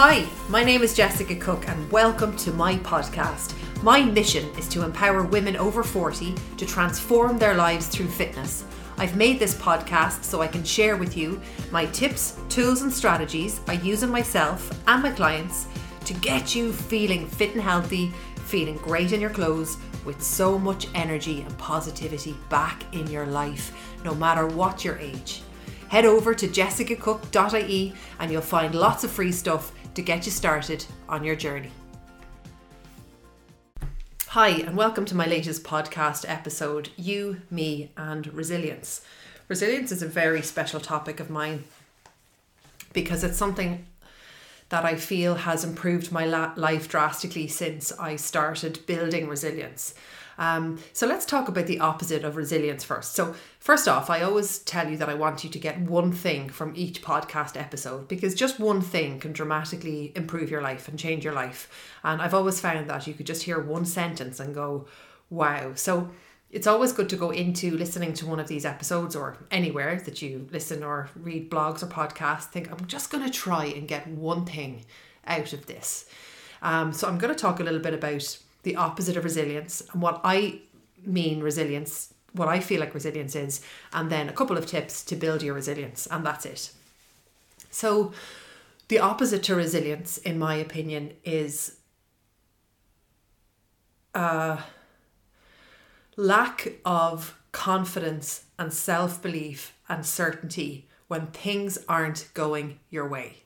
Hi, my name is Jessica Cook, and welcome to my podcast. My mission is to empower women over 40 to transform their lives through fitness. I've made this podcast so I can share with you my tips, tools, and strategies I use on myself and my clients to get you feeling fit and healthy, feeling great in your clothes, with so much energy and positivity back in your life, no matter what your age. Head over to jessicacook.ie and you'll find lots of free stuff to get you started on your journey. Hi, and welcome to my latest podcast episode You, Me, and Resilience. Resilience is a very special topic of mine because it's something that I feel has improved my la- life drastically since I started building resilience. Um, so let's talk about the opposite of resilience first. So, first off, I always tell you that I want you to get one thing from each podcast episode because just one thing can dramatically improve your life and change your life. And I've always found that you could just hear one sentence and go, wow. So, it's always good to go into listening to one of these episodes or anywhere that you listen or read blogs or podcasts. Think, I'm just going to try and get one thing out of this. Um, so, I'm going to talk a little bit about the opposite of resilience and what I mean resilience, what I feel like resilience is, and then a couple of tips to build your resilience, and that's it. So, the opposite to resilience, in my opinion, is a lack of confidence and self belief and certainty when things aren't going your way.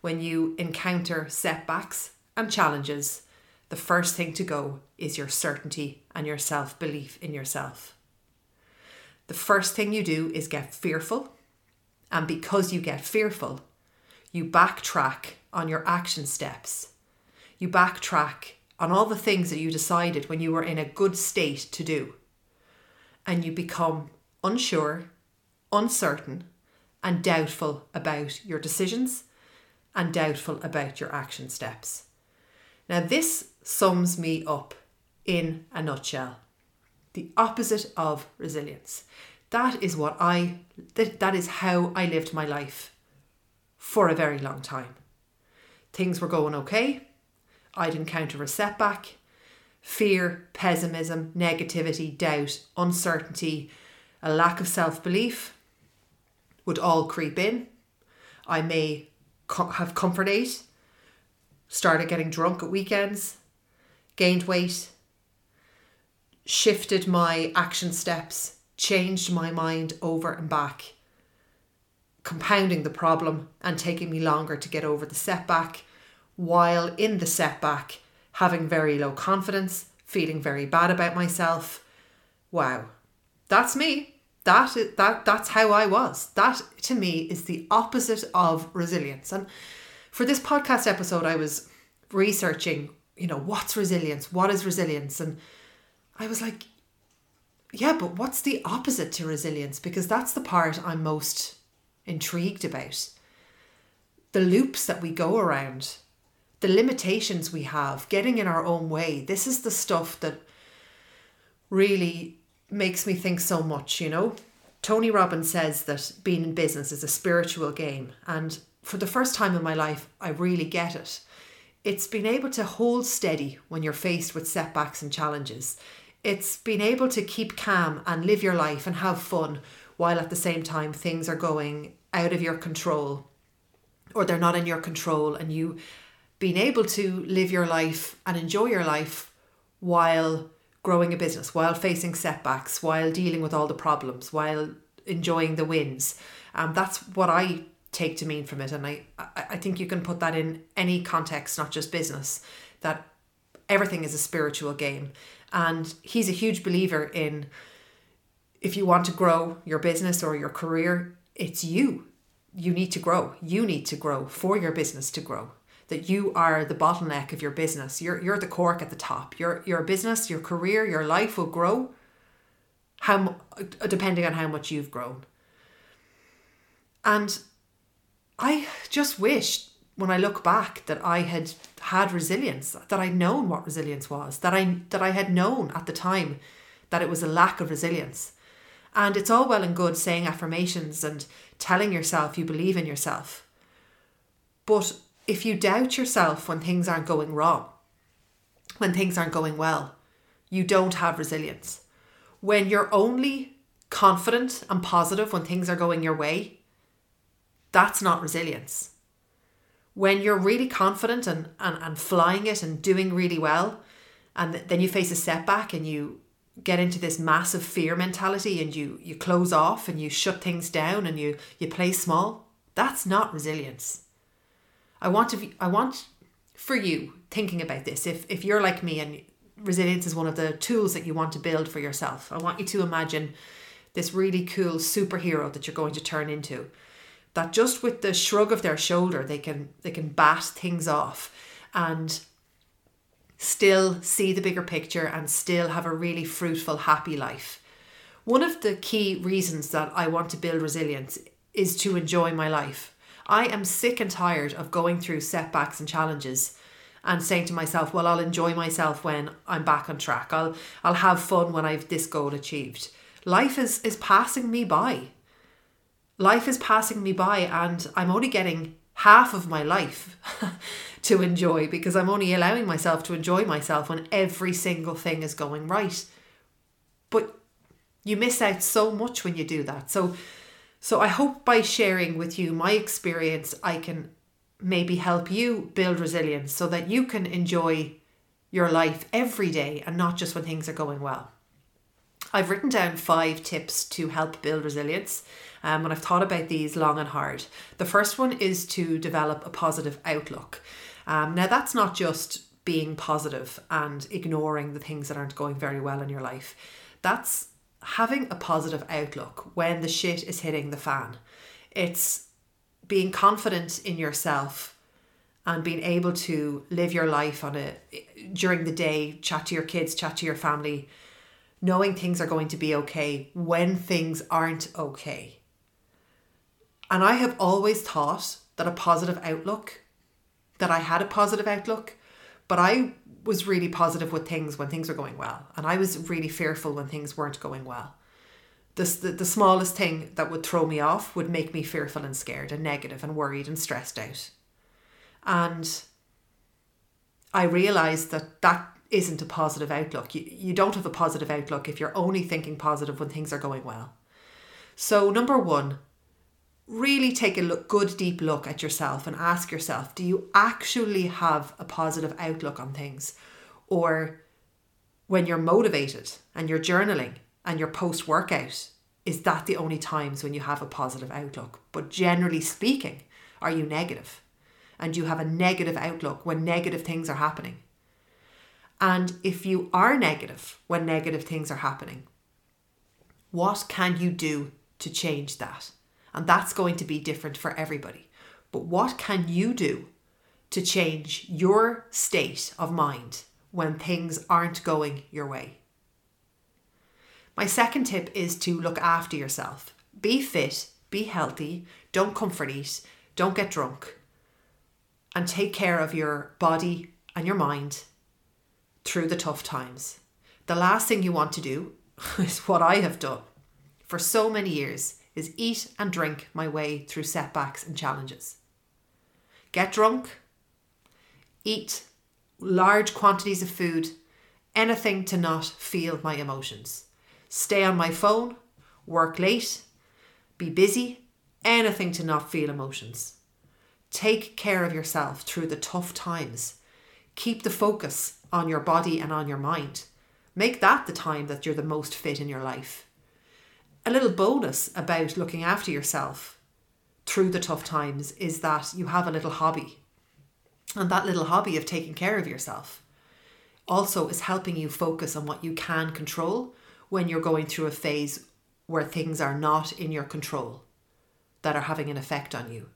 When you encounter setbacks and challenges the first thing to go is your certainty and your self belief in yourself. The first thing you do is get fearful, and because you get fearful, you backtrack on your action steps. You backtrack on all the things that you decided when you were in a good state to do. And you become unsure, uncertain, and doubtful about your decisions and doubtful about your action steps. Now, this sums me up in a nutshell. The opposite of resilience. That is what I, that, that is how I lived my life for a very long time. Things were going okay. I'd encounter a setback. Fear, pessimism, negativity, doubt, uncertainty, a lack of self belief would all creep in. I may co- have comfort aid, started getting drunk at weekends, gained weight, shifted my action steps, changed my mind over and back, compounding the problem and taking me longer to get over the setback, while in the setback, having very low confidence, feeling very bad about myself. Wow, that's me. That that that's how I was. That to me is the opposite of resilience. And for this podcast episode, I was researching you know, what's resilience? What is resilience? And I was like, yeah, but what's the opposite to resilience? Because that's the part I'm most intrigued about. The loops that we go around, the limitations we have, getting in our own way. This is the stuff that really makes me think so much, you know? Tony Robbins says that being in business is a spiritual game. And for the first time in my life, I really get it. It's been able to hold steady when you're faced with setbacks and challenges. It's been able to keep calm and live your life and have fun while at the same time things are going out of your control or they're not in your control and you being able to live your life and enjoy your life while growing a business, while facing setbacks, while dealing with all the problems, while enjoying the wins. Um, that's what I take to mean from it. And I, I think you can put that in any context, not just business, that everything is a spiritual game. And he's a huge believer in if you want to grow your business or your career, it's you. You need to grow. You need to grow for your business to grow. That you are the bottleneck of your business. You're you're the cork at the top. Your your business, your career, your life will grow. How depending on how much you've grown. And I just wish when I look back that I had had resilience, that I'd known what resilience was, that I that I had known at the time that it was a lack of resilience. And it's all well and good saying affirmations and telling yourself you believe in yourself. But if you doubt yourself when things aren't going wrong, when things aren't going well, you don't have resilience. When you're only confident and positive when things are going your way, that's not resilience. When you're really confident and, and, and flying it and doing really well, and then you face a setback and you get into this massive fear mentality and you you close off and you shut things down and you you play small that's not resilience. I want to i want for you thinking about this. If if you're like me and resilience is one of the tools that you want to build for yourself i want you to imagine this really cool superhero that you're going to turn into that just with the shrug of their shoulder they can they can bat things off and still see the bigger picture and still have a really fruitful happy life. One of the key reasons that i want to build resilience is to enjoy my life. I am sick and tired of going through setbacks and challenges and saying to myself well i'll enjoy myself when i'm back on track. I'll i'll have fun when i've this goal achieved. Life is is passing me by life is passing me by and I'm only getting half of my life to enjoy because I'm only allowing myself to enjoy myself when every single thing is going right. But you miss out so much when you do that. So so I hope by sharing with you my experience I can maybe help you build resilience so that you can enjoy your life every day and not just when things are going well. I've written down five tips to help build resilience, um, and I've thought about these long and hard. The first one is to develop a positive outlook. Um, now, that's not just being positive and ignoring the things that aren't going very well in your life, that's having a positive outlook when the shit is hitting the fan. It's being confident in yourself and being able to live your life on a during the day, chat to your kids, chat to your family, knowing things are going to be okay when things aren't okay. And I have always thought that a positive outlook, that I had a positive outlook, but I was really positive with things when things were going well. And I was really fearful when things weren't going well. This, the, the smallest thing that would throw me off would make me fearful and scared and negative and worried and stressed out. And I realized that that isn't a positive outlook. You, you don't have a positive outlook if you're only thinking positive when things are going well. So, number one, really take a look, good deep look at yourself and ask yourself do you actually have a positive outlook on things? Or when you're motivated and you're journaling and you're post workout, is that the only times when you have a positive outlook? But generally speaking, are you negative? And you have a negative outlook when negative things are happening? And if you are negative when negative things are happening, what can you do to change that? And that's going to be different for everybody. But what can you do to change your state of mind when things aren't going your way? My second tip is to look after yourself. Be fit, be healthy, don't comfort eat, don't get drunk, and take care of your body and your mind through the tough times. The last thing you want to do is what I have done for so many years is eat and drink my way through setbacks and challenges. Get drunk, eat large quantities of food, anything to not feel my emotions. Stay on my phone, work late, be busy, anything to not feel emotions. Take care of yourself through the tough times. Keep the focus on your body and on your mind. Make that the time that you're the most fit in your life. A little bonus about looking after yourself through the tough times is that you have a little hobby. And that little hobby of taking care of yourself also is helping you focus on what you can control when you're going through a phase where things are not in your control that are having an effect on you.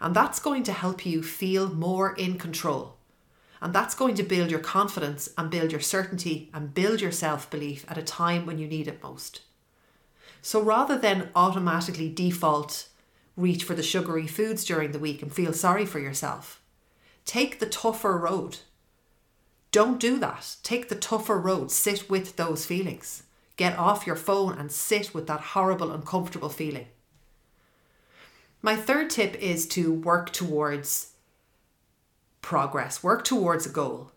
And that's going to help you feel more in control and that's going to build your confidence and build your certainty and build your self belief at a time when you need it most. So rather than automatically default reach for the sugary foods during the week and feel sorry for yourself, take the tougher road. Don't do that. Take the tougher road. Sit with those feelings. Get off your phone and sit with that horrible, uncomfortable feeling. My third tip is to work towards progress, work towards a goal.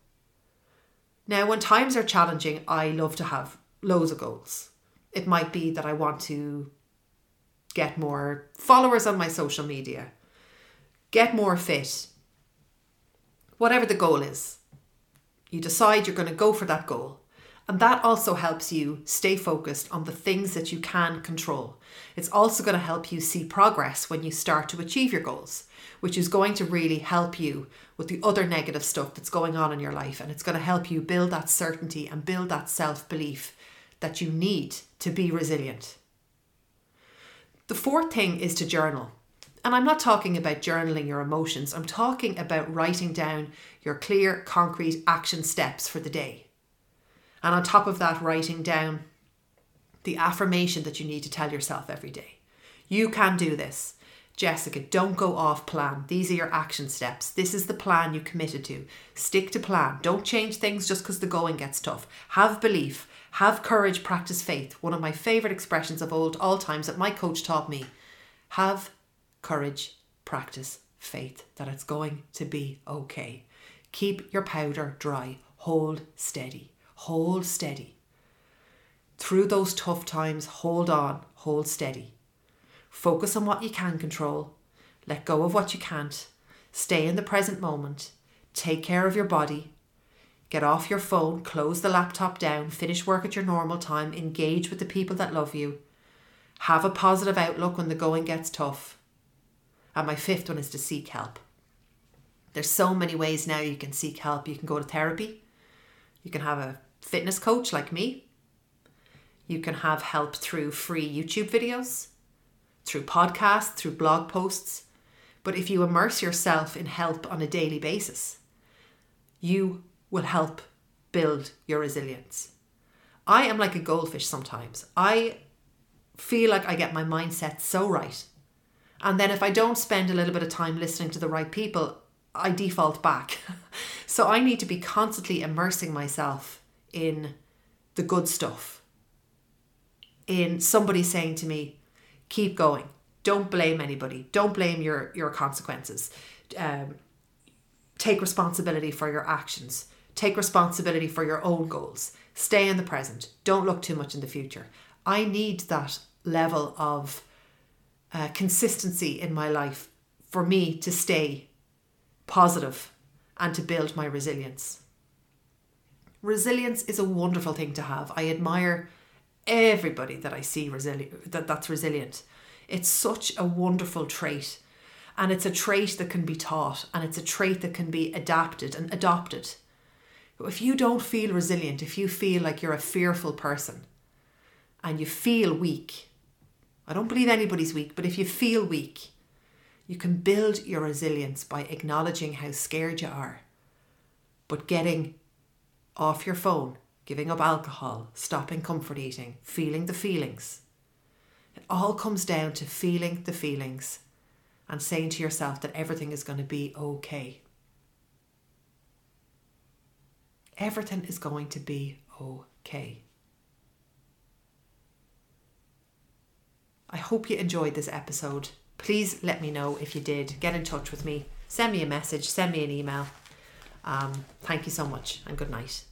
Now, when times are challenging, I love to have loads of goals. It might be that I want to get more followers on my social media, get more fit, whatever the goal is. You decide you're going to go for that goal. And that also helps you stay focused on the things that you can control. It's also going to help you see progress when you start to achieve your goals, which is going to really help you with the other negative stuff that's going on in your life. And it's going to help you build that certainty and build that self belief that you need to be resilient. The fourth thing is to journal. And I'm not talking about journaling your emotions, I'm talking about writing down your clear, concrete action steps for the day. And on top of that, writing down the affirmation that you need to tell yourself every day. You can do this. Jessica, don't go off plan. These are your action steps. This is the plan you committed to. Stick to plan. Don't change things just because the going gets tough. Have belief. Have courage. Practice faith. One of my favourite expressions of old all times that my coach taught me. Have courage. Practice faith that it's going to be okay. Keep your powder dry. Hold steady. Hold steady. Through those tough times, hold on, hold steady. Focus on what you can control, let go of what you can't, stay in the present moment, take care of your body, get off your phone, close the laptop down, finish work at your normal time, engage with the people that love you, have a positive outlook when the going gets tough. And my fifth one is to seek help. There's so many ways now you can seek help. You can go to therapy, you can have a fitness coach like me. You can have help through free YouTube videos, through podcasts, through blog posts. But if you immerse yourself in help on a daily basis, you will help build your resilience. I am like a goldfish sometimes. I feel like I get my mindset so right. And then if I don't spend a little bit of time listening to the right people, I default back. so I need to be constantly immersing myself in the good stuff. In somebody saying to me, keep going. Don't blame anybody. Don't blame your, your consequences. Um, take responsibility for your actions. Take responsibility for your own goals. Stay in the present. Don't look too much in the future. I need that level of uh, consistency in my life for me to stay positive and to build my resilience. Resilience is a wonderful thing to have. I admire everybody that I see resilient that, that's resilient. It's such a wonderful trait. And it's a trait that can be taught and it's a trait that can be adapted and adopted. If you don't feel resilient, if you feel like you're a fearful person and you feel weak, I don't believe anybody's weak, but if you feel weak, you can build your resilience by acknowledging how scared you are, but getting off your phone, giving up alcohol, stopping comfort eating, feeling the feelings. It all comes down to feeling the feelings and saying to yourself that everything is going to be okay. Everything is going to be okay. I hope you enjoyed this episode. Please let me know if you did. Get in touch with me. Send me a message, send me an email. Um, thank you so much and good night.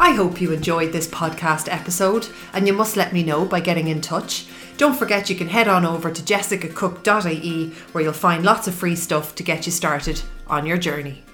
I hope you enjoyed this podcast episode and you must let me know by getting in touch. Don't forget you can head on over to jessicacook.ie where you'll find lots of free stuff to get you started on your journey.